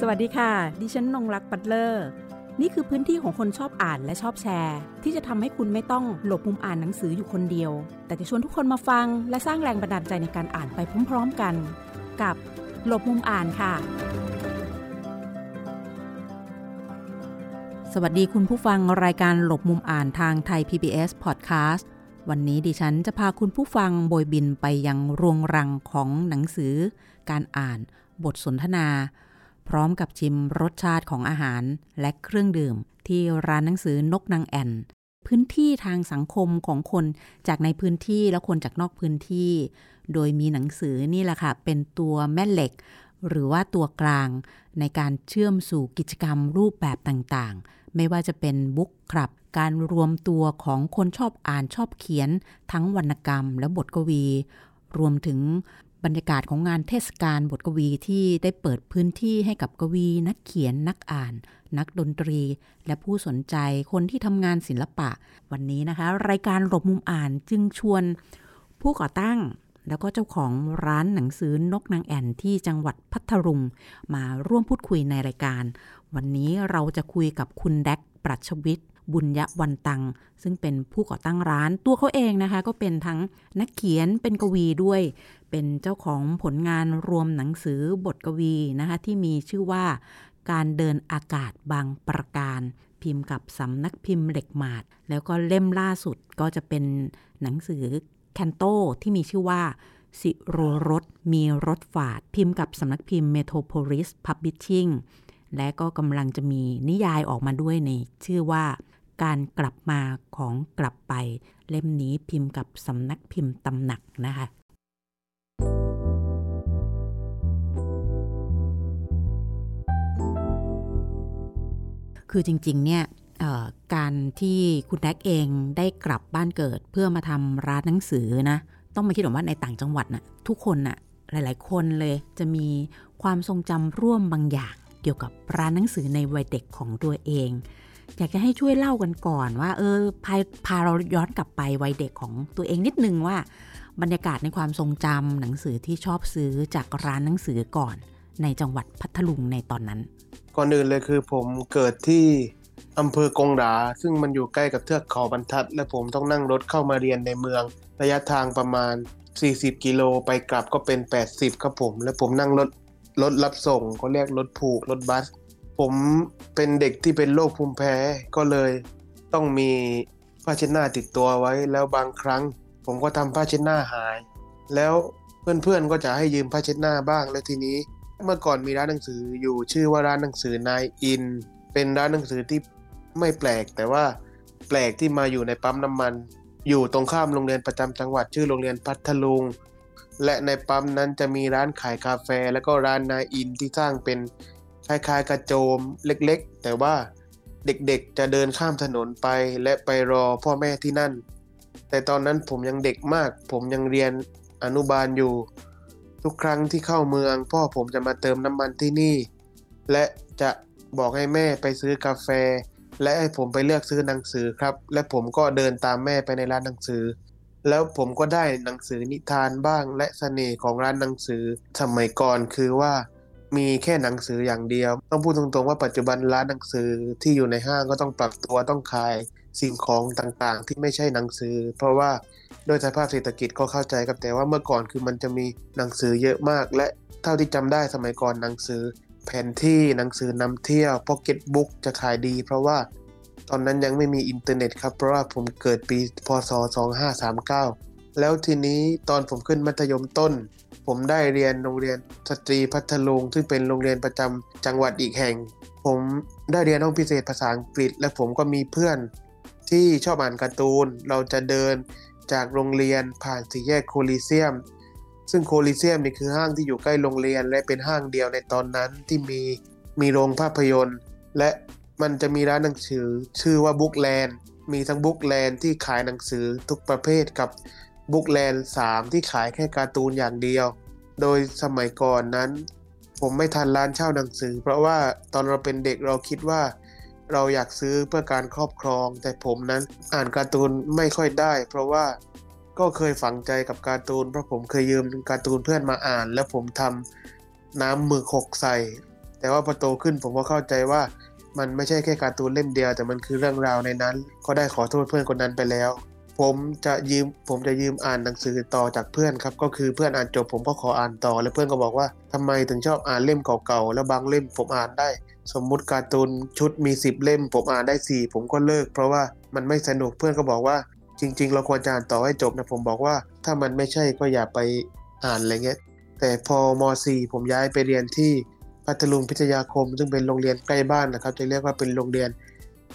สวัสดีค่ะ ดิฉันนงรักปัตเลอร์ นี่คือพื้นที่ของคนชอบอ่านและชอบแชร์ ที่จะทำให้คุณไม่ต้องหลบมุมอ่านหนังสืออยู่คนเดียว แต่จะชวนทุกคนมาฟัง และสร้างแรงบันดาลใจในการอ่านไปพร้อมๆกัน กับหลบมุมอ่านค่ะ สวัสดีคุณผู้ฟังรายการหลบมุมอ่านทางไทย PBS Podcast วันนี้ดิฉันจะพาคุณผู้ฟังโบยบินไปยังรวงรังของหนังสือ การอ่าน บทสนทนา พร้อมกับชิมรสชาติของอาหารและเครื่องดื่ม ที่ร้านหนังสือนกนางแอ่น พื้นที่ทางสังคมของคนจากในพื้นที่และคนจากนอกพื้นที่ โดยมีหนังสือนี่แหละค่ะ เป็นตัวแม่เหล็ก หรือว่าตัวกลาง ในการเชื่อมสู่กิจกรรมรูปแบบต่างๆ ไม่ว่าจะเป็นบุ๊กคลับ การรวมตัวของคนชอบอ่านชอบเขียน ทั้งวรรณกรรมและบทกวี รวมถึง บรรยากาศของงานเทศกาลบทกวีที่ได้เปิดพื้นที่ให้กับกวี นักเขียนนักอ่าน นักดนตรี และผู้สนใจคนที่ทำงานศิลปะ วันนี้นะคะ รายการหลบมุมอ่านจึงชวน ผู้ก่อตั้งแล้วก็เจ้าของร้านหนังสือนกนางแอ่นที่จังหวัดพัทลุงมาร่วมพูดคุยในรายการ วันนี้เราจะคุยกับคุณแดกปรัชวิทย์บุญยวันตัง ซึ่งเป็นผู้ก่อตั้งร้านตัวเขาเองนะคะ ก็เป็นทั้งนักเขียนเป็นกวีด้วย เป็นเจ้าของผลงานรวมหนังสือบทกวีนะคะที่มีชื่อว่าการเดินอากาศบางประการ พิมพ์กับสำนักพิมพ์เหล็กหมาด แล้วก็เล่มล่าสุดก็จะเป็นหนังสือแคนโตที่มีชื่อว่าสิโรรสมีรถฝาด พิมพ์กับสำนักพิมพ์ Metropolis Publishing และก็กำลังจะมีนิยายออกมาด้วยในชื่อว่าการกลับมาของกลับไป เล่มนี้พิมพ์กับสำนักพิมพ์ตำหนักนะคะ คือจริงๆเนี่ยการที่คุณแดกเองได้กลับบ้านเกิด เพื่อมาทำร้านหนังสือนะต้องมาคิดว่าในต่างจังหวัดนะ่ะทุกคนนะ่ะหลายๆ คนเลยจะมีความทรงจำร่วมบางอย่าง เกี่ยวกับร้านหนังสือในวัยเด็กของตัวเอง อยากจะให้ช่วยเล่ากันก่อนว่า เออพาพาเราย้อนกลับไปวัยเด็กของตัวเองนิดนึงว่า บรรยากาศในความทรงจำหนังสือที่ชอบซื้อจากร้านหนังสือก่อน ในจังหวัดพัทลุงในตอนนั้น ก่อนอื่นเลยคือผมเกิดที่อำเภอกงหราซึ่งมันอยู่ใกล้กับเทือกเขาบรรทัด และผมต้องนั่งรถเข้ามาเรียนในเมือง ระยะทางประมาณ 40 กิโลไปกลับก็เป็น 80 ครับผม และผมนั่งรถรถรับส่งก็เรียกรถผูกรถบัส ผมเป็นเด็กที่เป็นโรคภูมิแพ้ก็เลยต้องมีผ้าเช็ดหน้าติดตัวไว้ แล้วบางครั้ง ผมก็ทำผ้าเช็ดหน้าหาย แล้วเพื่อนๆก็จะให้ยืมผ้าเช็ดหน้าบ้าง แล้วทีนี้ เมื่อก่อนมีร้านหนังสืออยู่ชื่อว่าร้านหนังสือนายอิน เป็นร้านหนังสือที่ไม่แปลก แต่ว่าแปลกที่มาอยู่ในปั๊มน้ำมัน อยู่ตรงข้ามโรงเรียนประจำจังหวัดชื่อโรงเรียนพัทลุง และในปั๊มนั้นจะมีร้านขายกาแฟ แล้วก็ร้านนายอินที่สร้างเป็นคล้ายๆกระโจมเล็กๆ แต่ว่าเด็กๆ จะเดินข้ามถนนไปและไปรอพ่อแม่ที่นั่น แต่ตอนนั้นผมยังเด็กมาก ผมยังเรียนอนุบาลอยู่ ทุกครั้งที่เข้าเมือง พ่อผมจะมาเติมน้ำมันที่นี่ และจะบอกให้แม่ไปซื้อกาแฟ และให้ผมไปเลือกซื้อหนังสือครับ และผมก็เดินตามแม่ไปในร้านหนังสือ แล้วผมก็ได้หนังสือนิทานบ้าง และเสน่ห์ของร้านหนังสือสมัยก่อนคือว่า มีแค่หนังสืออย่างเดียว ต้องพูดตรงๆว่าปัจจุบันร้านหนังสือที่อยู่ในห้างก็ต้องปรับตัวต้องขาย สิ่งของต่างๆ ที่ไม่ใช่หนังสือ เพราะว่าโดยสภาพเศรษฐกิจก็เข้าใจครับแต่ว่าเมื่อก่อนคือมันจะมีหนังสือเยอะมาก และเท่าที่จำได้สมัยก่อนหนังสือ แผนที่หนังสือนำเที่ยวพ็อกเก็ตบุ๊กจะขายดี เพราะว่าตอนนั้นยังไม่มีอินเทอร์เน็ตครับ เพราะว่าผมเกิดปีพศ 2539 แล้วทีนี้ตอนผมขึ้นมัธยมต้น ผมได้เรียนโรงเรียนสตรีพัทลุงซึ่งเป็นโรงเรียนประจำจังหวัดอีกแห่ง ผมได้เรียนห้องพิเศษภาษาอังกฤษ และผมก็มีเพื่อน ที่ชอบอ่านการ์ตูน เราจะเดินจากโรงเรียนผ่านสี่แยกโคลิเซียม ซึ่งโคลิเซียมนี่คือห้างที่อยู่ใกล้โรงเรียน และเป็นห้างเดียวในตอนนั้นที่มีมีโรงภาพยนตร์ และมันจะมีร้านหนังสือชื่อว่าบุ๊กแลนด์มีทั้งบุ๊กแลนด์ที่ขายหนังสือทุกประเภทกับบุ๊กแลนด์3ที่ขายแค่การ์ตูนอย่างเดียว โดยสมัยก่อนนั้น ผมไม่ทันร้านเช่าหนังสือ เพราะว่าตอนเราเป็นเด็กเราคิดว่า เราอยากซื้อเพื่อการครอบครอง แต่ผมนั้นอ่านการ์ตูนไม่ค่อยได้ เพราะว่าก็เคยฝังใจกับการ์ตูน เพราะผมเคยยืมการ์ตูนเพื่อนมาอ่าน แล้วผมทำน้ำมือหกใส่ แต่ว่าพอโตขึ้นผมก็เข้าใจว่ามันไม่ใช่แค่การ์ตูนเล่มเดียว แต่มันคือเรื่องราวในนั้น ก็ได้ขอโทษเพื่อนคนนั้นไปแล้ว ผมจะยืมผมจะยืมอ่านหนังสือต่อจากเพื่อนครับ ก็คือเพื่อนอ่านจบผมก็ขออ่านต่อ แล้วเพื่อนก็บอกว่าทำไมถึงชอบอ่านเล่มเก่าๆแล้วบางเล่มผมอ่านได้ สมมุติการ์ตูนชุดมี 10 เล่ม ผมอ่านได้ 4 ผมก็เลิก เพราะว่ามันไม่สนุกเพื่อนก็บอกว่า จริง ๆ เราควรจะอ่านต่อให้จบนะผมบอกว่าถ้ามันไม่ใช่ก็อย่าไปอ่านอะไรเงี้ยแต่พอม .4 ผมย้ายไปเรียนที่พัทลุงพิทยาคม ซึ่งเป็นโรงเรียนใกล้บ้านนะครับ จะเรียกว่าเป็นโรงเรียน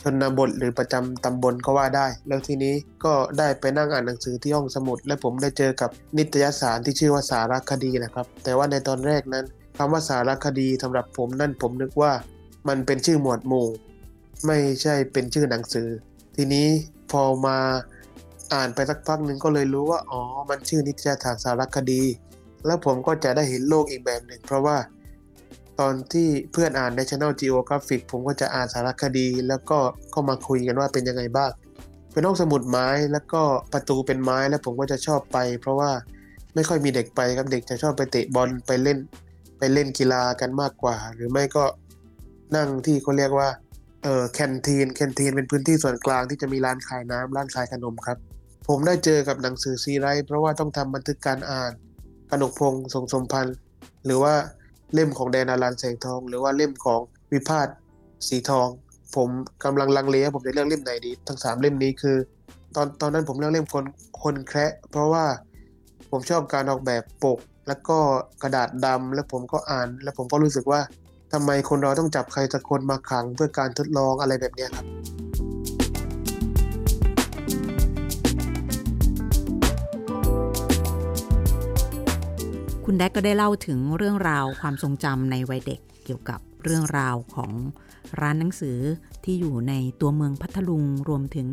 ชนบทหรือประจำตำบลก็ว่าได้ แล้วทีนี้ก็ได้ไปนั่งอ่านหนังสือที่ห้องสมุด และผมได้เจอกับนิตยสารที่ชื่อว่าสารคดีนะครับ แต่ว่าในตอนแรกนั้นคำว่าสารคดีสำหรับผมนั่นผมนึกว่า มันเป็นชื่อหมวดหมู่ ไม่ใช่เป็นชื่อหนังสือ ทีนี้พอมาอ่านไปสักพักหนึ่งก็เลยรู้ว่าอ๋อมันชื่อนิตยสารสารคดี แล้วผมก็จะได้เห็นโลกอีกแบบหนึ่งเพราะว่า ตอนที่เพื่อนอ่าน National Geographic ผมก็จะอ่านสารคดี แล้วก็ก็มาคุยกันว่าเป็นยังไงบ้างเป็นห้องสมุดไม้แล้วก็ประตูเป็นไม้แล้วผมก็จะชอบไป เพราะว่าไม่ค่อยมีเด็กไปครับเด็กจะชอบไปเตะบอลไปเล่น ไปเล่นกีฬากันมากกว่า หรือไม่ก็ นั่งที่เขาเรียกว่าเออแคนทีนแคนทีนเป็นพื้นที่ส่วนกลางที่จะมีร้านขายน้ำร้านขายขนมครับ ผมได้เจอกับหนังสือซีไรต์เพราะว่าต้องทำบันทึกการอ่านกนกพงศ์ทรงสมพันธ์ หรือว่าเล่มของแดนอารันแสงทอง หรือว่าเล่มของวิพาทสีทอง ผมกำลังลังเลผมจะเลือกเล่มไหนดี ทั้งสามเล่มนี้คือ ตอนตอนนั้นผมเลือกเล่มคนคนแคระเพราะว่าผมชอบการออกแบบปก แล้วก็กระดาษดำแล้วผมก็อ่าน แล้วผมก็รู้สึกว่า ทำไมคนเราต้องจับใครสักคนมาขังเพื่อการทดลองอะไรแบบนี้ครับคุณแดกก็ได้เล่าถึงเรื่องราวความทรงจำในวัยเด็กเกี่ยวกับเรื่องราวของ ร้านหนังสือที่อยู่ในตัวเมืองพัทลุงรวมถึง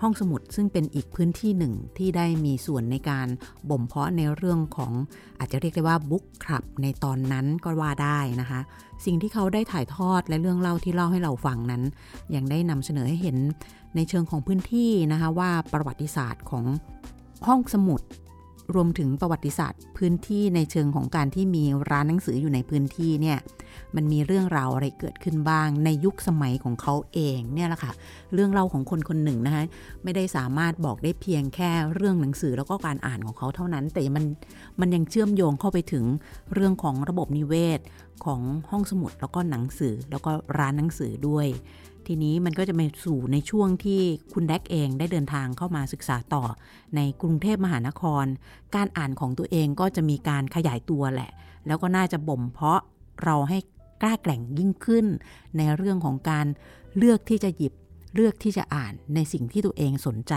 ห้องสมุด ซึ่งเป็นอีกพื้นที่หนึ่งที่ได้มีส่วนในการบ่มเพาะในเรื่องของอาจจะเรียกได้ว่าบุ๊กคลับในตอนนั้นก็ว่าได้นะคะ สิ่งที่เขาได้ถ่ายทอดและเรื่องเล่าที่เล่าให้เราฟังนั้นยังได้นำเสนอให้เห็นในเชิงของพื้นที่นะคะว่าประวัติศาสตร์ของห้องสมุด รวมถึงประวัติศาสตร์ พื้นที่ในเชิงของการที่มีร้านหนังสืออยู่ในพื้นที่เนี่ยมันมีเรื่องราวอะไรเกิดขึ้นบ้าง ในยุคสมัยของเขาเองเนี่ยแหละค่ะเรื่องเล่าของคนคนหนึ่งนะคะไม่ได้สามารถบอกได้เพียงแค่เรื่องหนังสือแล้วก็การอ่านของเขาเท่านั้น แต่มันมันยังเชื่อมโยงเข้าไปถึงเรื่องของระบบนิเวศของห้องสมุดแล้วก็หนังสือแล้วก็ร้านหนังสือด้วย ทีนี้มันก็จะไปสู่ในช่วงที่คุณแดกเองได้เดินทางเข้ามาศึกษาต่อ ในกรุงเทพมหานคร การอ่านของตัวเองก็จะมีการขยายตัวแหละ แล้วก็น่าจะบ่มเพาะเราให้กล้าแกร่งยิ่งขึ้น ในเรื่องของการเลือกที่จะหยิบเลือกที่จะอ่านในสิ่งที่ตัวเองสนใจ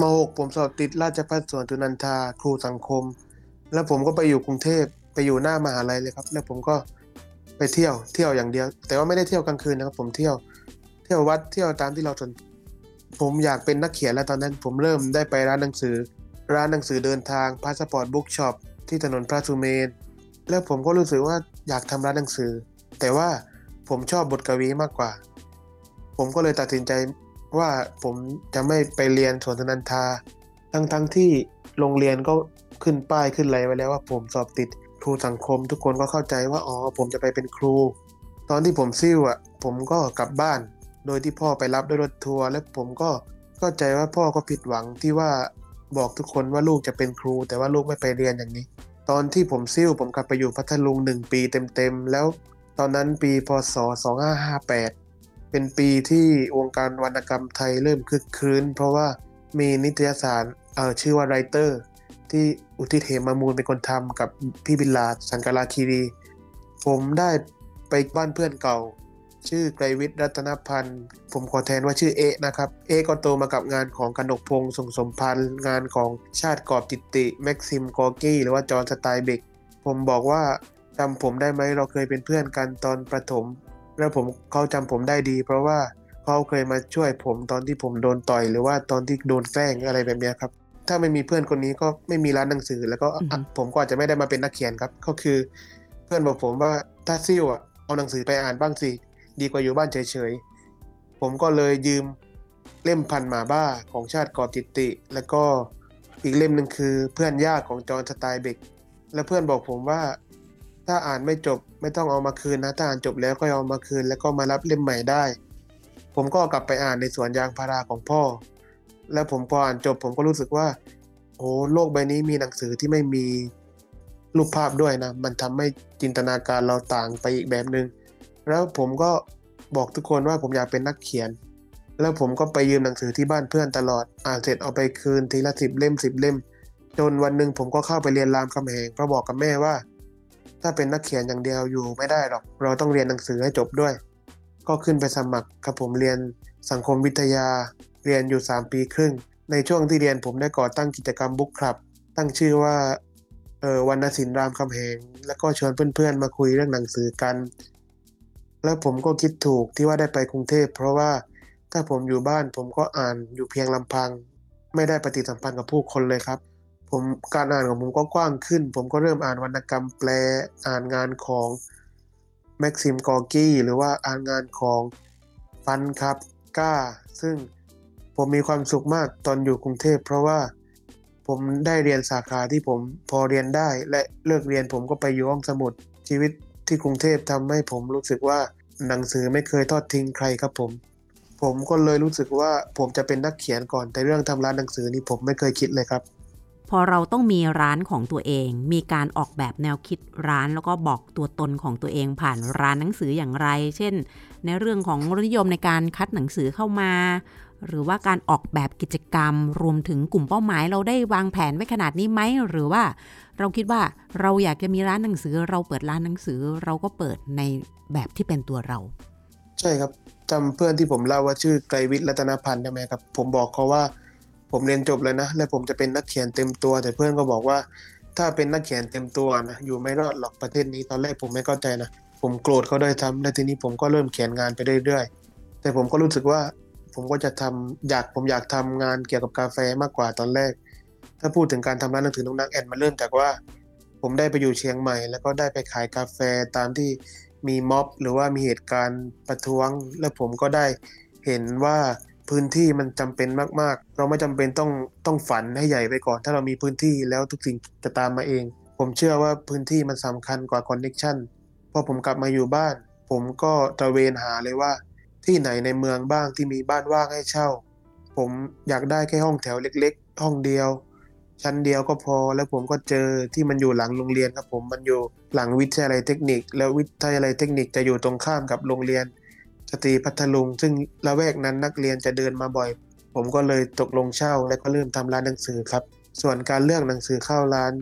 ม .6 ผมสอบติดราชภัฏสวนตุนันทาครูสังคม แล้วผมก็ไปอยู่กรุงเทพไปอยู่หน้ามหาลัยเลยครับ แล้วผมก็ไปเที่ยวเที่ยวอย่างเดียว แต่ว่าไม่ได้เที่ยวกลางคืนนะครับ ผมเที่ยว เที่ยววัดเที่ยวตามที่เราสนผมอยากเป็นนักเขียนแล้วตอนนั้น ผมเริ่มได้ไปร้านหนังสือ ร้านหนังสือเดินทาง Passport Bookshop ที่ถนนพระสุเมรุแล้วผมก็รู้สึกว่าอยากทำร้านหนังสือ แต่ว่าผมชอบบทกวีมากกว่า ผมก็เลยตัดสินใจว่าผมจะไม่ไปเรียนสวนสุนันทา ทั้งทั้งที่โรงเรียนก็ขึ้นป้ายขึ้นอะไรไว้แล้วว่าผมสอบติดครูสังคม ทุกคนก็เข้าใจว่าอ๋อผมจะไปเป็นครู ตอนที่ผมซิ่วอะผมก็กลับบ้าน โดยที่พ่อไปรับด้วยรถทัวร์และผมก็เข้าใจว่าพ่อก็ผิดหวังที่ว่าบอกทุกคนว่าลูกจะเป็นครู แต่ว่าลูกไม่ไปเรียนอย่างนี้ ตอนที่ผมซิ่วผมกลับไปอยู่พัทลุงหนึ่งปีเต็มๆ แล้วตอนนั้นปีพศ 2558 เป็นปีที่วงการวรรณกรรมไทยเริ่มคึกคืนเพราะว่ามีนิตยสารเอ่อชื่อว่าไรเตอร์ที่อุทิศเหมามูลเป็นคนทำกับพี่บิลาสันกาลาคีรี ผมได้ไปบ้านเพื่อนเก่า ชื่อไกรวิทย์รัตนพันธ์ ผมขอแทนว่าชื่อเอนะครับ เอก็โตมากับงานของกนกพงศ์สงสมพันธุ์ งานของชาติกอบจิตติ แม็กซิมกอร์กี้ หรือว่าจอห์นสไตน์เบ็ค ผมบอกว่าจำผมได้ไหมเราเคยเป็นเพื่อนกันตอนประถม แล้วผมเขาจำผมได้ดี เพราะว่าเขาเคยมาช่วยผมตอนที่ผมโดนต่อยหรือว่าตอนที่โดนแกล้งอะไรแบบนี้ครับถ้าไม่มีเพื่อนคนนี้ก็ไม่มีร้านหนังสือ แล้วก็ผมก็อาจจะไม่ได้มาเป็นนักเขียนครับ ก็คือ เพื่อนบอกผมว่าถ้าซิ่วอะเอาหนังสือไปอ่านบ้างสิ ดีกว่าอยู่บ้านเฉยๆ ผมก็เลยยืมเล่มพันหมาบ้าของชาติกอบจิตติ แล้วก็อีกเล่มหนึ่งคือเพื่อนยากของจอห์นสไตเบกและเพื่อนบอกผมว่า ถ้าอ่านไม่จบไม่ต้องเอามาคืนนะถ้าอ่านจบแล้วก็เอามาคืน แล้วก็มารับเล่มใหม่ได้ ผมก็กลับไปอ่านในสวนยางพาราของพ่อ แล้วผมพออ่านจบผมก็รู้สึกว่าโอ้โลกใบนี้มีหนังสือที่ไม่มีรูปภาพด้วยนะ มันทำให้จินตนาการเราต่างไปอีกแบบหนึง่ง แล้วผมก็บอกทุกคนว่าผมอยากเป็นนักเขียน แล้วผมก็ไปยืมหนังสือที่บ้านเพื่อนตลอด อ่านเสร็จเอาไปคืนทีละสิบเล่มสิบเล่ม จนวันหนึ่งผมก็เข้าไปเรียนรามคำแหงเพราะบอกกับแม่ว่า ถ้าเป็นนักเขียนอย่างเดียวอยู่ไม่ได้หรอก เราต้องเรียนหนังสือให้จบด้วย ก็ขึ้นไปสมัครครับผมเรียนสังคมวิทยา เรียนอยู่ 3 ปีครึ่ง ในช่วงที่เรียนผมได้ก่อตั้งกิจกรรมบุ๊กคลับ ตั้งชื่อว่าเออวรรณศิลป์รามคำแหง แล้วก็ชวนเพื่อนๆมาคุยเรื่องหนังสือกัน แล้วผมก็คิดถูกที่ว่าได้ไปกรุงเทพ เพราะว่าถ้าผมอยู่บ้านผมก็อ่านอยู่เพียงลำพัง ไม่ได้ปฏิสัมพันธ์กับผู้คนเลยครับ ผมการอ่านของผมก็กว้างขึ้น ผมก็เริ่มอ่านวรรณกรรมแปลอ่านงานของแม็กซิมกอร์กี้หรือว่าอ่านงานของฟันครับก้า ซึ่งผมมีความสุขมากตอนอยู่กรุงเทพ เพราะว่าผมได้เรียนสาขาที่ผมพอเรียนได้ และเลิกเรียนผมก็ไปอยู่ห้องสมุดชีวิต ที่กรุงเทพทำให้ผมรู้สึกว่าหนังสือไม่เคยทอดทิ้งใครครับผม ผมก็เลยรู้สึกว่าผมจะเป็นนักเขียนก่อน แต่เรื่องทำร้านหนังสือนี่ผมไม่เคยคิดเลยครับ พอเราต้องมีร้านของตัวเอง มีการออกแบบแนวคิดร้านแล้วก็บอกตัวตนของตัวเองผ่านร้านหนังสืออย่างไร เช่น ในเรื่องของรสนิยมในการคัดหนังสือเข้ามา หรือว่าการออกแบบกิจกรรม รวมถึงกลุ่มเป้าหมาย เราได้วางแผนไว้ขนาดนี้ไหม หรือว่าเราคิดว่าเราอยากจะมีร้านหนังสือ เราเปิดร้านหนังสือ เราก็เปิดในแบบที่เป็นตัวเรา ใช่ครับจำเพื่อนที่ผมเล่าว่าชื่อไกรวิทย์รัตนพันธ์ใช่ไหมครับ ผมบอกเขาว่าผมเรียนจบเลยนะ และผมจะเป็นนักเขียนเต็มตัว แต่เพื่อนก็บอกว่า ถ้าเป็นนักเขียนเต็มตัวนะอยู่ไม่รอดหรอกประเทศนี้ตอนแรกผมไม่เข้าใจนะผมโกรธเขาด้วยทำและทีนี้ผมก็เริ่มเขียนงานไปเรื่อยๆแต่ผมก็รู้สึกว่า ผมก็จะทำอยากผมอยากทำงานเกี่ยวกับกาแฟมากกว่าตอนแรก ถ้าพูดถึงการทำร้านหนังสือน้องนักแอนมันเริ่มจากว่า ผมได้ไปอยู่เชียงใหม่ แล้วก็ได้ไปขายกาแฟตามที่มีม็อบ หรือว่ามีเหตุการณ์ประท้วง และผมก็ได้เห็นว่าพื้นที่มันจำเป็นมากๆ เราไม่จำเป็นต้องต้องฝันให้ใหญ่ไปก่อน ถ้าเรามีพื้นที่แล้วทุกสิ่งจะตามมาเอง ผมเชื่อว่าพื้นที่มันสำคัญกว่าคอนเน็ชันพอผมกลับมาอยู่บ้าน ผมก็ตระเวนหาเลยว่า ที่ไหนในเมืองบ้างที่มีบ้านว่างให้เช่า ผมอยากได้แค่ห้องแถวเล็ก ๆ ห้องเดียว ชั้นเดียวก็พอแล้วผมก็เจอที่มันอยู่หลังโรงเรียนครับผมมันอยู่หลังวิทยาลัยเทคนิค แล้ววิทยาลัยเทคนิคจะอยู่ตรงข้ามกับโรงเรียนสตรีพัทลุง ซึ่งละแวกนั้นนักเรียนจะเดินมาบ่อย ผมก็เลยตกลงเช่าและก็เริ่มทำร้านหนังสือครับ ส่วนการเลือกหนังสือเข้าร้าน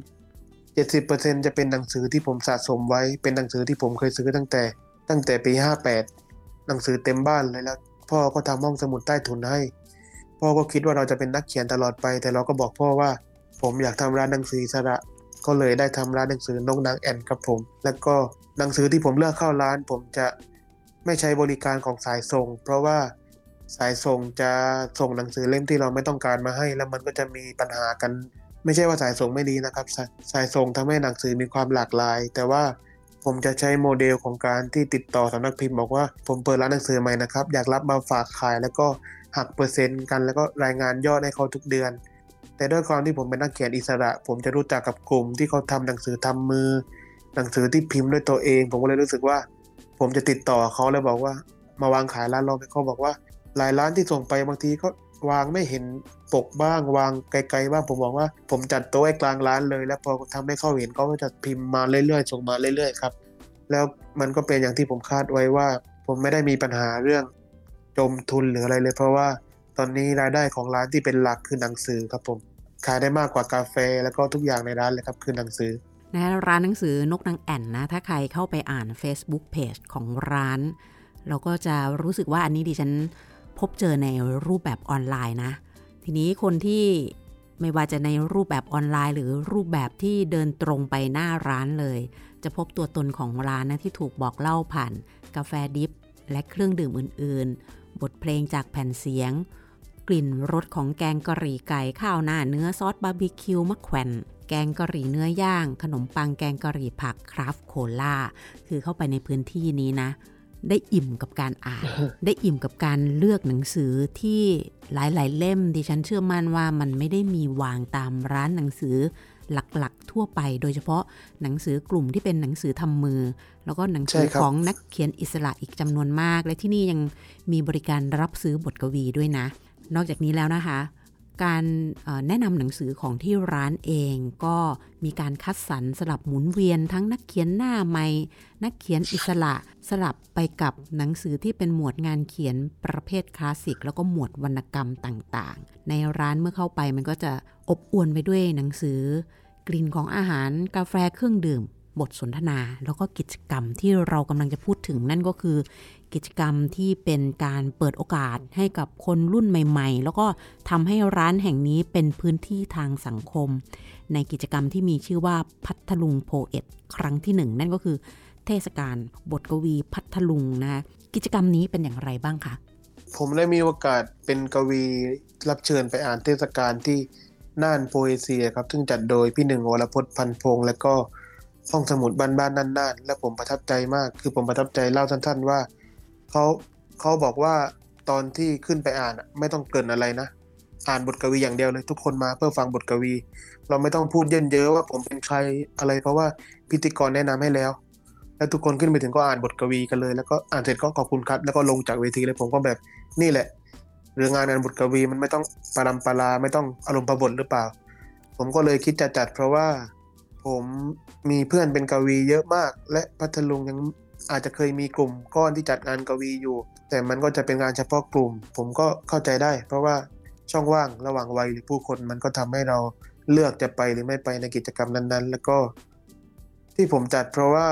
70%จะเป็นหนังสือที่ผมสะสมไว้เป็นหนังสือที่ผมเคยซื้อตั้งแต่ ตั้งแต่ปี 58 หนังสือเต็มบ้านเลยแล้ว พ่อก็ทำห้องสมุดใต้ถุนให้ พ่อก็คิดว่าเราจะเป็นนักเขียนตลอดไป แต่เราก็บอกพ่อว่า ผมอยากทำร้านหนังสืออิสระ ก็เลยได้ทำร้านหนังสือนกนางแอ่นครับผม แล้วก็หนังสือที่ผมเลือกเข้าร้าน ผมจะไม่ใช้บริการของสายส่ง เพราะว่าสายส่งจะส่งหนังสือเล่มที่เราไม่ต้องการมาให้ แล้วมันก็จะมีปัญหากัน ไม่ใช่ว่าสายส่งไม่ดีนะครับ สายสายส่งทำให้หนังสือมีความหลากหลาย แต่ว่า ผมจะใช้โมเดลของการที่ติดต่อสำนักพิมพ์บอกว่าผมเปิดร้านหนังสือใหม่นะครับ อยากรับมาฝากขายแล้วก็หักเปอร์เซ็นต์กัน แล้วก็รายงานยอดให้เขาทุกเดือน แต่ด้วยความที่ผมเป็นนักเขียนอิสระ ผมจะรู้จักกับกลุ่มที่เขาทำหนังสือทำมือ หนังสือที่พิมพ์ด้วยตัวเอง ผมก็เลยรู้สึกว่า ผมจะติดต่อเขาแล้วบอกว่า มาวางขายร้านเราไปเขาบอกว่าหลายร้านที่ส่งไปบางทีก็ วางไม่เห็นปกบ้าง วางไกลๆบ้างผมบอกว่า ผมจัดโต๊ะไว้กลางร้านเลย แล้วพอทำให้เขาเห็นเขาก็จะพิมพ์มาเรื่อยๆส่งมาเรื่อยๆครับ แล้วมันก็เป็นอย่างที่ผมคาดไว้ว่า ผมไม่ได้มีปัญหาเรื่องจมทุนหรืออะไรเลย เพราะว่าตอนนี้รายได้ของร้านที่เป็นหลักคือหนังสือครับผมขายได้มากกว่ากาแฟแล้วก็ทุกอย่างในร้านเลยครับคือหนังสือนะร้านหนังสือนกนางแอ่นนะ ถ้าใครเข้าไปอ่าน Facebook Page ของร้าน เราก็จะรู้สึกว่าอันนี้ดิฉัน พบเจอในรูปแบบออนไลน์นะ ทีนี้คนที่ไม่ว่าจะในรูปแบบออนไลน์ หรือรูปแบบที่เดินตรงไปหน้าร้านเลย จะพบตัวตนของร้านนะที่ถูกบอกเล่าผ่าน กาแฟ drip และเครื่องดื่มอื่น ๆ บทเพลงจากแผ่นเสียง กลิ่นรสของแกงกะหรี่ไก่ข้าวหน้าเนื้อซอสบาร์บีคิวมะแขว่นแกงกะหรี่เนื้อย่าง ขนมปังแกงกะหรี่ผัก craft cola คือเข้าไปในพื้นที่นี้นะ ได้อิ่มกับการอ่าน ได้อิ่มกับการเลือกหนังสือที่หลายๆ เล่มดิฉันเชื่อมั่นว่ามันไม่ได้มีวางตามร้านหนังสือหลักๆ ทั่วไป โดยเฉพาะหนังสือกลุ่มที่เป็นหนังสือทำมือ แล้วก็หนังสือของนักเขียนอิสระอีกจำนวนมาก และที่นี่ยังมีบริการรับซื้อบทกวีด้วยนะ นอกจากนี้แล้วนะคะ การแนะนำหนังสือของที่ร้านเองก็มีการคัดสรรสลับหมุนเวียนทั้งนักเขียนหน้าใหม่ นักเขียนอิสระสลับไปกับหนังสือที่เป็นหมวดงานเขียนประเภทคลาสสิก แล้วก็หมวดวรรณกรรมต่างๆ ในร้านเมื่อเข้าไปมันก็จะอบอวลไปด้วยหนังสือ กลิ่นของอาหารกาแฟเครื่องดื่ม บทสนทนา แล้วก็กิจกรรมที่เรากำลังจะพูดถึงนั่นก็คือ กิจกรรมที่เป็นการเปิดโอกาสให้กับคนรุ่นใหม่ ๆ แล้วก็ทำให้ร้านแห่งนี้เป็นพื้นที่ทางสังคม ในกิจกรรมที่มีชื่อว่าพัทลุงโพเอ็ดครั้งที่หนึ่งนั่นก็คือเทศกาลบทกวีพัทลุงนะกิจกรรมนี้เป็นอย่างไรบ้างคะผมได้มีโอกาสเป็นกวีรับเชิญไปอ่านเทศกาลที่น่านโพเอเซียครับ ซึ่งจัดโดยพี่หนึ่งวรพจน์พันพงศ์และก็ห้องสมุดบ้านบ้านน่านๆและผมประทับใจมาก คือผมประทับใจเล่าท่านๆว่า เขาเขาบอกว่าตอนที่ขึ้นไปอ่านไม่ต้องเกินอะไรนะ อ่านบทกวีอย่างเดียวเลยทุกคนมาเพื่อฟังบทกวี เราไม่ต้องพูดเยินเยอะว่าผมเป็นใครอะไร เพราะว่าพิธีกรแนะนำให้แล้ว แล้วทุกคนขึ้นไปถึงก็อ่านบทกวีกันเลย แล้วก็อ่านเสร็จก็ขอบคุณครับ แล้วก็ลงจากเวทีเลยผมก็แบบนี่แหละเรื่องงานอ่านบทกวีมันไม่ต้องปรำปราไม่ต้องอารมณ์ประบทหรือเปล่า ผมก็เลยคิดจะจัดเพราะว่าผมมีเพื่อนเป็นกวีเยอะมาก และพัทลุงยัง อาจจะเคยมีกลุ่มก้อนที่จัดงานกวีอยู่ แต่มันก็จะเป็นงานเฉพาะกลุ่ม ผมก็เข้าใจได้ เพราะว่าช่องว่างระหว่างวัยหรือผู้คนมันก็ทำให้เราเลือกจะไปหรือไม่ไปในกิจกรรมนั้นๆ แล้วก็ ที่ผมจัดเพราะว่า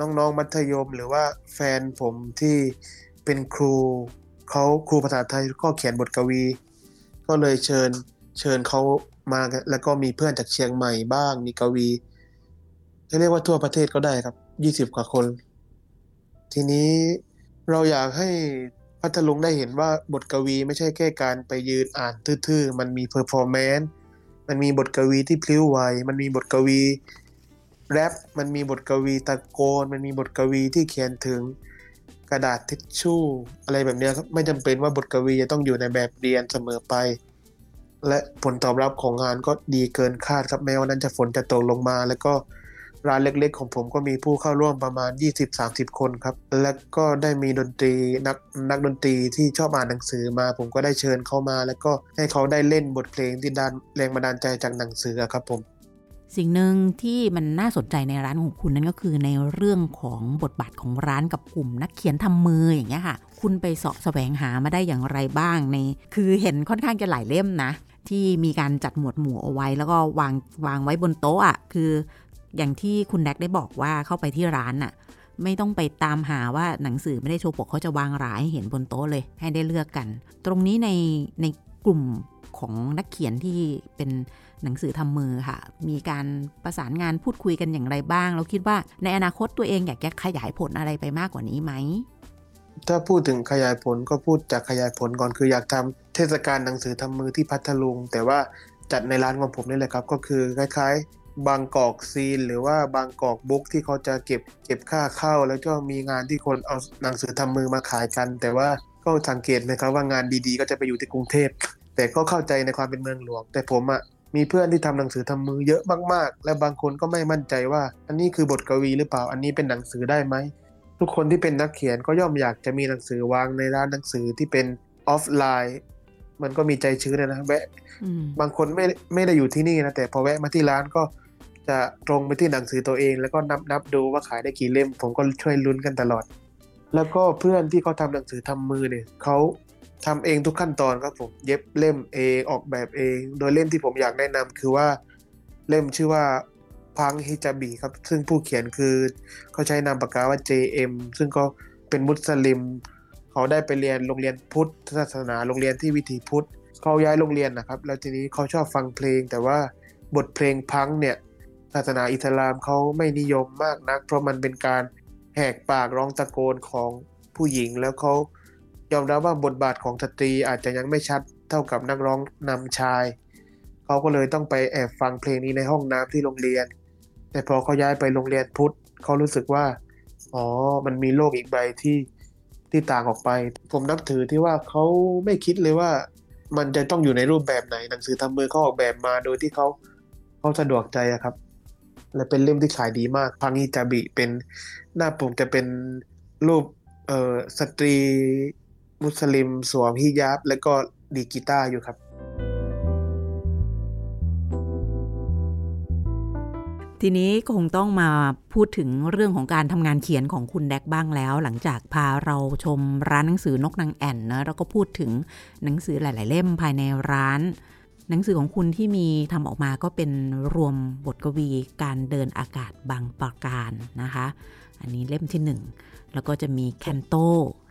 น้องๆมัธยม หรือว่าแฟนผมที่เป็นครูเขาครูภาษาไทยก็เขียนบทกวี ก็เลยเชิญเชิญเขามาแล้วก็มีเพื่อนจากเชียงใหม่บ้างมีกวีจะเรียกว่าทั่วประเทศก็ได้ครับ ยี่สิบกว่าคน ทีนี้เราอยากให้พัทลุงได้เห็นว่าบทกวีไม่ใช่แค่การไปยืนอ่านทื่อๆ มันมี performance มันมีบทกวีที่พลิ้วไหวมันมีบทกวีแรปมันมีบทกวีตะโกน มันมีบทกวีที่เขียนถึงกระดาษทิชชู่ อะไรแบบนี้ครับไม่จำเป็นว่าบทกวีจะต้องอยู่ในแบบเรียนเสมอไป และผลตอบรับของงานก็ดีเกินคาดครับแม้ว่านั้นจะฝนจะตกลงมา แล้วก็ ร้านเล็กๆ ของผมก็มีผู้เข้าร่วมประมาณ 20-30 คนครับ และก็ได้มีดนตรีนักนักดนตรีที่ชอบอ่านหนังสือมา ผมก็ได้เชิญเข้ามา แล้วก็ให้เขาได้เล่นบทเพลงที่ดันแรงบันดาลใจจากหนังสือครับผมสิ่งหนึ่งที่มันน่าสนใจในร้านของคุณนั่นก็คือในเรื่องของบทบาทของร้านกับกลุ่มนักเขียนทำมืออย่างเงี้ยค่ะ คุณไปสอบแสวงหามาได้อย่างไรบ้างใน คือเห็นค่อนข้างจะหลายเล่มนะ ที่มีการจัดหมวดหมู่เอาไว้ แล้วก็วางวางไว้บนโต๊ะอะคือ อย่างที่คุณแดกได้บอกว่าเข้าไปที่ร้านน่ะ ไม่ต้องไปตามหาว่าหนังสือไม่ได้โชว์ปกเขาจะวางรายให้เห็นบนโต๊ะเลย ให้ได้เลือกกัน ตรงนี้ในในกลุ่มของนักเขียนที่เป็นหนังสือทำมือค่ะ มีการประสานงานพูดคุยกันอย่างไรบ้างเราคิดว่าในอนาคตตัวเองอยากจะขยายผลอะไรไปมากกว่านี้ไหม ถ้าพูดถึงขยายผลก็พูดจากขยายผลก่อนคืออยากทำเทศกาลหนังสือทำมือที่พัทลุง แต่ว่าจัดในร้านของผมนี่แหละครับ ก็คือคล้าย บางกอกซีนหรือว่าบางกอกบุ๊กที่เขาจะเก็บเก็บค่าเข้า แล้วก็มีงานที่คนเอาหนังสือทำมือมาขายกัน แต่ว่าก็สังเกตนะครับว่างานดีๆ ก็จะไปอยู่ที่กรุงเทพ แต่ก็เข้าใจในความเป็นเมืองหลวง แต่ผมอะมีเพื่อนที่ทำหนังสือทำมือเยอะมากๆ และบางคนก็ไม่มั่นใจว่า อันนี้คือบทกวีหรือเปล่าอันนี้เป็นหนังสือได้ไหมทุกคนที่เป็นนักเขียนก็ย่อมอยากจะมีหนังสือวางในร้านหนังสือที่เป็นออฟไลน์มันก็มีใจชื้นนะแวะบางคนไม่ไม่ได้อยู่ที่นี่นะแต่พอแวะมาที่ร้านก็ จะตรงไปที่หนังสือตัวเอง แล้วก็นับนับดูว่าขายได้กี่เล่ม ผมก็ช่วยลุ้นกันตลอด แล้วก็เพื่อนที่เขาทำหนังสือทำมือเนี่ยเขาทำเองทุกขั้นตอนครับผมเย็บเล่มเองออกแบบเอง โดยเล่มที่ผมอยากแนะนำคือว่าเล่มชื่อว่าพังฮิจาบีครับ ซึ่งผู้เขียนคือเขาใช้นามปากกาว่า JM ซึ่งก็เป็นมุสลิม เขาได้ไปเรียนโรงเรียนพุทธศาสนาโรงเรียนที่วิถีพุทธเขาย้ายโรงเรียนนะครับ แล้วทีนี้เขาชอบฟังเพลง แต่ว่าบทเพลงพังเนี่ย ศาสนาอิสลามเขาไม่นิยมมากนัก เพราะมันเป็นการแหกปากร้องตะโกนของผู้หญิงแล้วเขายอมรับว่าบทบาทของสตรีอาจจะยังไม่ชัดเท่ากับนักร้องนำชาย เขาก็เลยต้องไปแอบฟังเพลงนี้ในห้องน้ำที่โรงเรียน แต่พอเขาย้ายไปโรงเรียนพุทธเขารู้สึกว่า อ๋อ มันมีโลกอีกใบที่ที่ต่างออกไป ผมนับถือที่ว่าเขาไม่คิดเลยว่า มันจะต้องอยู่ในรูปแบบไหนหนังสือทำมือเขาออกแบบมาโดยที่เขาเขาสะดวกใจครับ และเป็นเล่มที่ขายดีมากพังฮิจาบิเป็นหน้าปกจะเป็นรูปเอ่อสตรีมุสลิม สวมฮิญาบ และก็ดีกีตาร์อยู่ครับ ทีนี้คงต้องมาพูดถึงเรื่องของการทำงานเขียนของคุณแดกบ้างแล้ว หลังจากพาเราชมร้านหนังสือนกนางแอ่นนะแล้วก็พูดถึงหนังสือหลาย ๆ เล่มภายในร้าน หนังสือของคุณที่มีทำออกมาก็เป็นรวมบทกวีการเดินอากาศบางประการนะคะ อันนี้เล่มที่หนึ่งแล้วก็จะมีแคนโต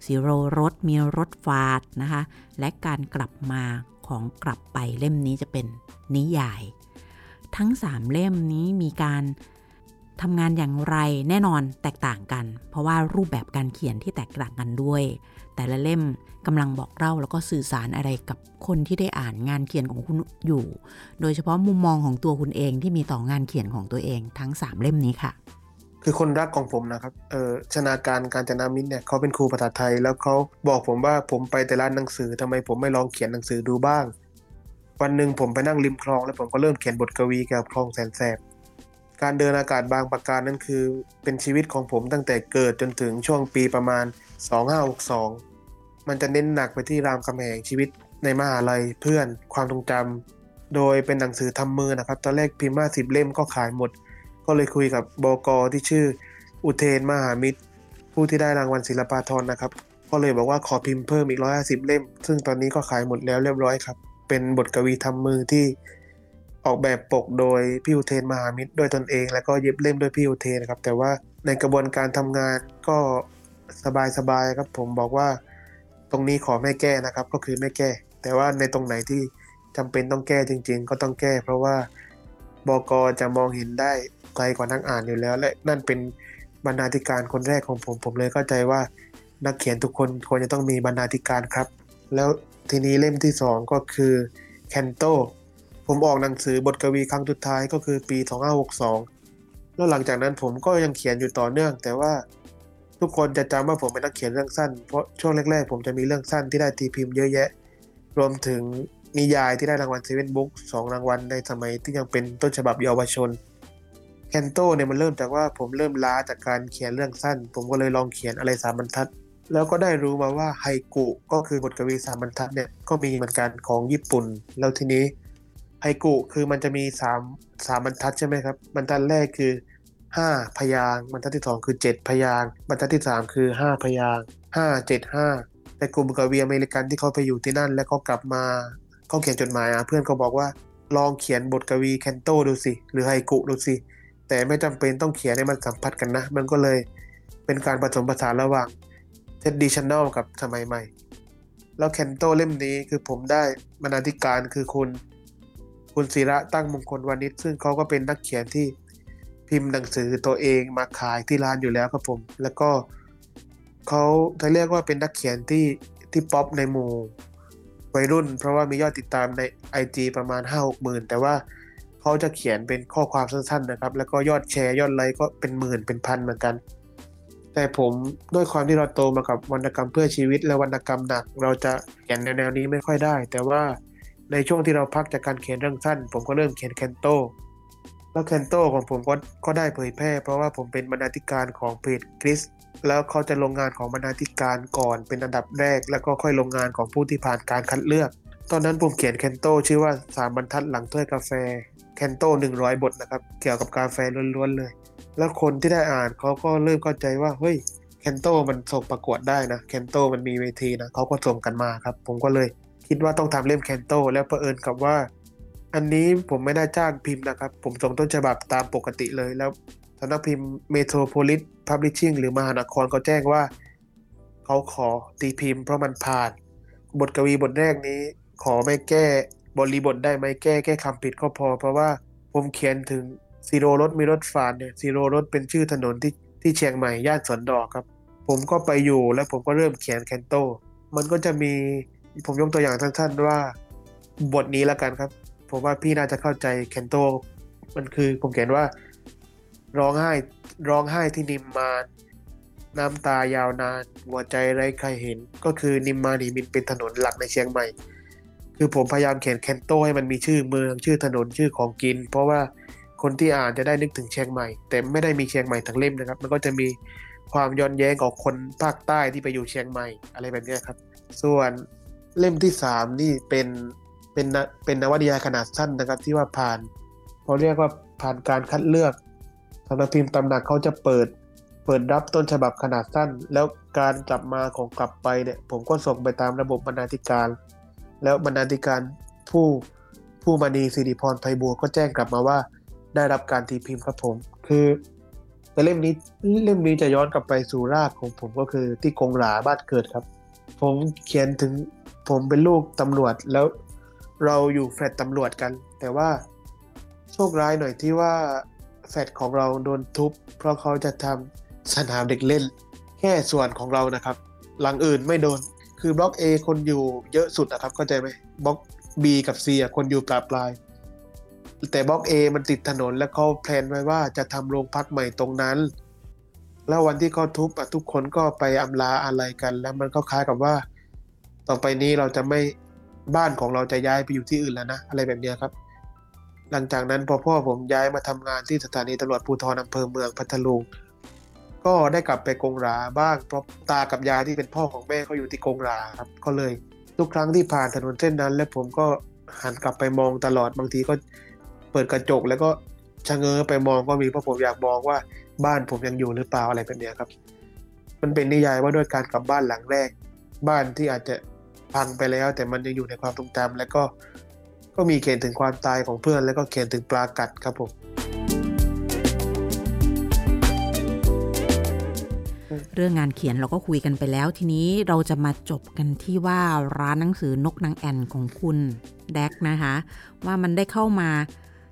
ซีโรรถมีรถฟาดนะคะ และการกลับมาของกลับไปเล่มนี้จะเป็นนิยาย ทั้ง3เล่มนี้มีการทำงานอย่างไรแน่นอนแตกต่างกัน เพราะว่ารูปแบบการเขียนที่แตกต่างกันด้วย แต่ละเล่ม กำลังบอกเล่าแล้วก็สื่อสารอะไรกับคนที่ได้อ่านงานเขียนของคุณอยู่ โดยเฉพาะมุมมองของตัวคุณเองที่มีต่องานเขียนของตัวเองทั้ง 3 เล่มนี้ค่ะ คือคนรักของผมนะครับเออชนาการการจนามิตรเนี่ยเขาเป็นครูภาษาไทย แล้วเขาบอกผมว่าผมไปแต่ร้านหนังสือทำไมผมไม่ลองเขียนหนังสือดูบ้าง วันหนึ่งผมไปนั่งริมคลอง แล้วผมก็เริ่มเขียนบทกวีเกี่ยวกับคลองแสนแสบการเดินอากาศบางประการนั่นคือเป็นชีวิตของผมตั้งแต่เกิดจนถึงช่วงปีประมาณ 2562 มันจะเน้นหนักไปที่รามคำแหงชีวิตในมหาลัยเพื่อนความทรงจำโดยเป็นหนังสือทำมือนะครับ ตอนแรกพิมพ์มาสิบเล่มก็ขายหมด ก็เลยคุยกับบอกอที่ชื่ออุเทนมหามิตร ผู้ที่ได้รางวัลศิลปาทรนะครับ ก็เลยบอกว่าขอพิมพ์เพิ่มอีก150เล่ม ซึ่งตอนนี้ก็ขายหมดแล้วเรียบร้อยครับ เป็นบทกวีทำมือที่ออกแบบปกโดยพี่อุเทนมหามิตรด้วยตนเอง แล้วก็เย็บเล่มด้วยพี่อุเทนนะครับ แต่ว่าในกระบวนการทำงานก็สบายๆครับผมบอกว่า ตรงนี้ขอไม่แก้นะครับก็คือไม่แก้ แต่ว่าในตรงไหนที่จำเป็นต้องแก้จริง ๆ ก็ต้องแก้ เพราะว่าบกจะมองเห็นได้ไกลกว่านักอ่านอยู่แล้ว และนั่นเป็นบรรณาธิการคนแรกของผม ผมเลยเข้าใจว่านักเขียนทุกคนควรจะต้องมีบรรณาธิการครับ แล้วทีนี้เล่มที่ 2 ก็คือแคนโตผมออกหนังสือบทกวีครั้งสุดท้ายก็คือปี 2562 แล้วหลังจากนั้นผมก็ยังเขียนอยู่ต่อเนื่อง แต่ว่า ทุกคนจะจำว่าผมเป็นนักเขียนเรื่องสั้น เพราะช่วงแรกๆ ผมจะมีเรื่องสั้นที่ได้ตีพิมพ์เยอะแยะ รวมถึงนิยายที่ได้รางวัลเซเว่นบุ๊กสองรางวัลในสมัยที่ยังเป็นต้นฉบับเยาวชนแคนโตเนี่ยมันเริ่มจากว่าผมเริ่มล้าจากการเขียนเรื่องสั้น ผมก็เลยลองเขียนอะไรสามบรรทัด แล้วก็ได้รู้มาว่าไฮกุก็คือบทกวีสามบรรทัดเนี่ยก็มีเหมือนกันของญี่ปุ่น แล้วทีนี้ไฮกุคือมันจะมี3 3บรรทัดใช่ไหมครับบรรทัดแรกคือ 5 พยางบรรทัดที่ 2 คือ 7 พยางบรรทัดที่ 3 คือ 5 พยาง5 7 5 แต่กลุ่มกวีอเมริกันที่เขาไปอยู่ที่นั่น แล้วเขากลับมาเขาเขียนจดหมายอะเพื่อนเขาบอกว่าลองเขียนบทกวีแคนโตดูสิ หรือไฮกุดูสิ แต่ไม่จำเป็นต้องเขียนให้มันสัมพัทธ์กันนะ มันก็เลยเป็นการผสมผสานระหว่าง traditional กับสมัยใหม่ แล้วแคนโตเล่มนี้คือผมได้บรรณาธิการคือคุณ คุณศิระตั้งมงคลวานิชซึ่งเขาก็เป็นนักเขียนที่ พิมพ์หนังสือตัวเองมาขายที่ร้านอยู่แล้วครับผม แล้วก็เขาจะเรียกว่าเป็นนักเขียนที่ที่ป๊อปในหมู่วัยรุ่น เพราะว่ามียอดติดตามใน IG ประมาณ 5-6หมื่นแต่ว่าเขาจะเขียนเป็นข้อความสั้นๆนะครับ แล้วก็ยอดแชร์ยอดไลค์ก็เป็นหมื่นเป็นพันเหมือนกัน แต่ผมด้วยความที่เราโตมากับวรรณกรรมเพื่อชีวิตและวรรณกรรมหนัก เราจะเขียนแนวนี้ไม่ค่อยได้ แต่ว่าในช่วงที่เราพักจากการเขียนเรื่องสั้น ผมก็เริ่มเขียนแคนโต แล้วแคนโตของผมก็ก็ได้เผยแพร่ เพราะว่าผมเป็นบรรณาธิการของเพจคริสแล้วเขาจะลงงานของบรรณาธิการก่อนเป็นอันดับแรก แล้วก็ค่อยลงงานของผู้ที่ผ่านการคัดเลือก ตอนนั้นผมเขียนแคนโตชื่อว่าสามบรรทัดหลังถ้วยกาแฟแคนโตหนึ่งร้อยบทนะครับ เกี่ยวกับกาแฟล้วนๆเลย แล้วคนที่ได้อ่านเขาก็เริ่มเข้าใจว่าเฮ้ยแคนโตมันส่งประกวดได้นะแคนโตมันมีเวทีนะเขาก็ส่งกันมาครับ ผมก็เลยคิดว่าต้องทำเล่มแคนโตแล้วเผอิญกับว่า อันนี้ผมไม่ได้จ้างพิมพ์นะครับ ผมส่งต้นฉบับตามปกติเลยแล้วสำนักพิมพ์เมโทรโพลิสพับลิชชิ่งหรือมหานครเขาแจ้งว่า เขาขอตีพิมพ์เพราะมันผ่าน บทกวีบทแรกนี้ ขอไม่แก้บริบทได้ไหมแก้แก้คำผิดก็พอ เพราะว่าผมเขียนถึงซีโรรถมีรถฝานเนี่ยซีโรรถเป็นชื่อถนนที่ที่เชียงใหม่ย่านสวนดอกครับ ผมก็ไปอยู่แล้วผมก็เริ่มเขียนแคนโต มันก็จะมีผมยกตัวอย่างสั้นๆว่า บทนี้แล้วกันครับ ผมว่าพี่น่าจะเข้าใจแคนโตมันคือผมเขียนว่า ร้องไห้ร้องไห้ที่นิมมาน น้ำตายาวนาน หัวใจไร้ใครเห็น ก็คือนิมมานีมินเป็นถนนหลักในเชียงใหม่ คือผมพยายามเขียนแคนโตให้มันมีชื่อเมืองชื่อถนนชื่อของกิน เพราะว่าคนที่อ่านจะได้นึกถึงเชียงใหม่ แต่ไม่ได้มีเชียงใหม่ทั้งเล่มนะครับ มันก็จะมีความย้อนแย้งของคนภาคใต้ที่ไปอยู่เชียงใหม่อะไรแบบนี้ครับ ส่วนเล่มที่สามนี่เป็น เป็นเป็นนวนิยายขนาดสั้นนะครับ ที่ว่าผ่านเขาเรียกว่าผ่านการคัดเลือกสำนักพิมพ์ตำหนักเขาจะเปิด เปิดรับต้นฉบับขนาดสั้น แล้วการกลับมาของกลับไปเนี่ยผมก็ส่งไปตามระบบบรรณาธิการ แล้วบรรณาธิการผู้ผู้มณีสิริพรไพบัวก็แจ้งกลับมาว่า ได้รับการตีพิมพ์ครับผม คือแต่เล่มนี้เล่มนี้จะย้อนกลับไปสู่รากของผมก็คือที่กงหลาบ้านเกิดครับ ผมเขียนถึงผมเป็นลูกตำรวจแล้ว เราอยู่แฟลตตำรวจกัน แต่ว่าโชคร้ายหน่อยที่ว่าแฟลตของเราโดนทุบ เพราะเขาจะทำสนามเด็กเล่น แค่ส่วนของเรานะครับ หลังอื่นไม่โดน คือบล็อก A คนอยู่เยอะสุดนะครับเข้าใจไหมบล็อก B กับ C อะคนอยู่ปลาปลาย แต่บล็อก A มันติดถนนแล้วเขาแพลนไว้ว่าจะทำโรงพักใหม่ตรงนั้น แล้ววันที่เขาทุบทุกคนก็ไปอำลาอะไรกัน แล้วมันก็คล้ายกับว่า ต่อไปนี้เราจะไม่ บ้านของเราจะย้ายไปอยู่ที่อื่นแล้วนะอะไรแบบนี้ครับ หลังจากนั้นพอพ่อผมย้ายมาทำงานที่สถานีตำรวจภูธรอำเภอเมืองพัทลุงก็ได้กลับไปกงราบ้างเพราะตากับยายที่เป็นพ่อของแม่เขาอยู่ที่กงราครับ ก็เลย ทุกครั้งที่ผ่านถนนเส้นนั้น และผมก็หันกลับไปมองตลอดบางทีก็เปิดกระจกแล้วก็ชะเง้อไปมองก็มีเพราะผมอยากมองว่าบ้านผมยังอยู่หรือเปล่าอะไรแบบนี้ครับ มันเป็นนิยายว่าด้วยการกลับบ้านหลังแรก บ้านที่อาจจะ พังไปแล้วแต่มันยังอยู่ในความทรงจำแล้วก็ก็มีเขียนถึงความตายของเพื่อน แล้วก็เขียนถึงปลากัดครับผมเรื่องงานเขียนเราก็คุยกันไปแล้ว ทีนี้เราจะมาจบกันที่ว่าร้านหนังสือนกนางแอ่นของคุณแดกนะคะ ว่ามันได้เข้ามา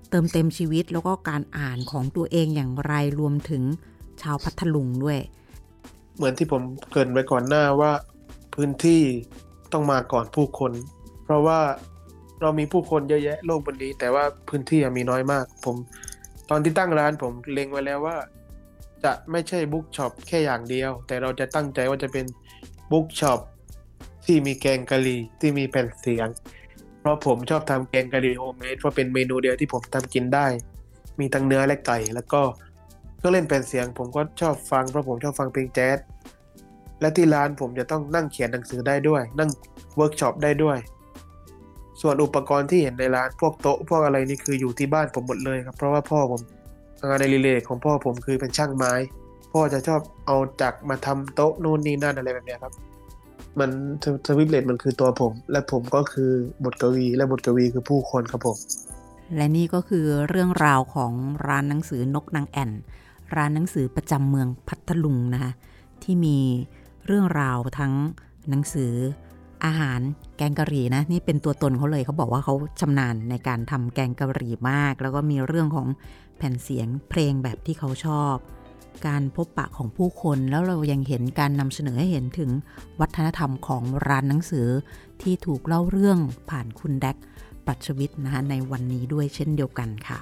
เติมเต็มชีวิตแล้วก็การอ่านของตัวเองอย่างไรรวมถึงชาวพัทลุงด้วย เหมือนที่ผมเกรินไว้ก่อนหน้าว่าพื้นที่ ต้องมาก่อนผู้คน เพราะว่าเรามีผู้คนเยอะแยะโลกบนนี้ แต่ว่าพื้นที่มีน้อยมาก ผม ตอนที่ตั้งร้านผมเล็งไว้แล้วว่า จะไม่ใช่ bookshop แค่อย่างเดียว แต่เราจะตั้งใจว่าจะเป็น bookshop ที่มีแกงกะหรี่ที่มีแผ่นเสียง เพราะผมชอบทำแกงกะหรี่ homemade เพราะเป็นเมนูเดียวที่ผมทำกินได้ มีทั้งเนื้อและไก่แล้วก็เครื่องเล่นแผ่นเสียง ผมก็ชอบฟังเพราะผมชอบฟังเพลงแจ๊ส และที่ร้านผมจะต้องนั่งเขียนหนังสือได้ด้วย นั่งเวิร์กช็อปได้ด้วย ส่วนอุปกรณ์ที่เห็นในร้านพวกโต๊ะพวกอะไรนี่คืออยู่ที่บ้านผมหมดเลยครับ เพราะว่าพ่อผมงานในรีเลย์ของพ่อผมคือเป็นช่างไม้ พ่อจะชอบเอาจักรมาทำโต๊ะนู่นนี่นั่นอะไรแบบนี้ครับ มันสวิตเลตมันคือตัวผม และผมก็คือบทกวี และบทกวีคือผู้คนครับผม และนี่ก็คือเรื่องราวของร้านหนังสือนกนางแอ่น ร้านหนังสือประจำเมืองพัทลุงนะคะที่มี เรื่องราวทั้งหนังสือ อาหารแกงกะหรี่นะนี่เป็นตัวตนเขาเลยเขาบอกว่าเขาชำนาญในการทำแกงกะหรี่มาก แล้วก็มีเรื่องของแผ่นเสียงเพลงแบบที่เขาชอบ การพบปะของผู้คนแล้วเรายังเห็นการนำเสนอให้เห็นถึงวัฒนธรรมของร้านหนังสือที่ถูกเล่าเรื่องผ่านคุณแดกปัชวิทนะคะในวันนี้ด้วยเช่นเดียวกันค่ะ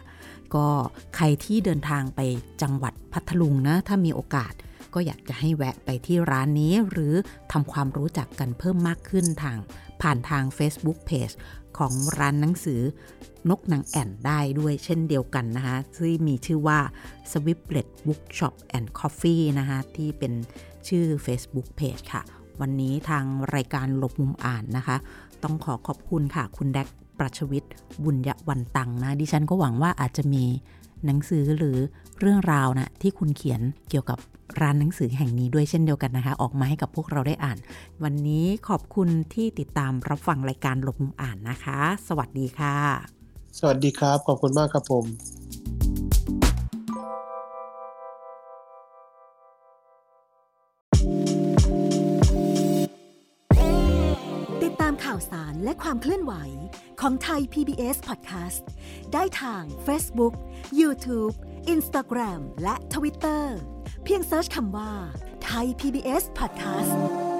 ก็ใครที่เดินทางไปจังหวัดพัทลุงนะถ้ามีโอกาส ก็อยากจะให้แวะไปที่ร้านนี้ หรือทำความรู้จักกันเพิ่มมากขึ้นทาง ผ่านทาง Facebook Page ของร้านหนังสือนกนางแอ่นได้ด้วยเช่นเดียวกันนะคะที่มีชื่อว่า s w i p l e t Bookshop and Coffee นะคะที่เป็นชื่อ Facebook Page ค่ะ วันนี้ทางรายการหลบมุมอ่านนะคะ ต้องขอขอบคุณค่ะ คุณแดกประชวิทย์บุญยวันตังนะดิฉันก็หวังว่าอาจจะมีหนังสือหรือเรื่องราวนะที่คุณเขียนเกี่ยวกับ ร้านหนังสือแห่งนี้ด้วยเช่นเดียวกันนะคะ ออกมาให้กับพวกเราได้อ่าน วันนี้ขอบคุณที่ติดตามรับฟังรายการหลบมุมอ่านนะคะ สวัสดีค่ะ สวัสดีครับ ขอบคุณมากครับผมติดตามข่าวสารและความเคลื่อนไหวของไทย PBS Podcast ได้ทาง Facebook, YouTube, Instagram และ Twitter เพียงเซิร์ชคำว่าไทย PBS Podcast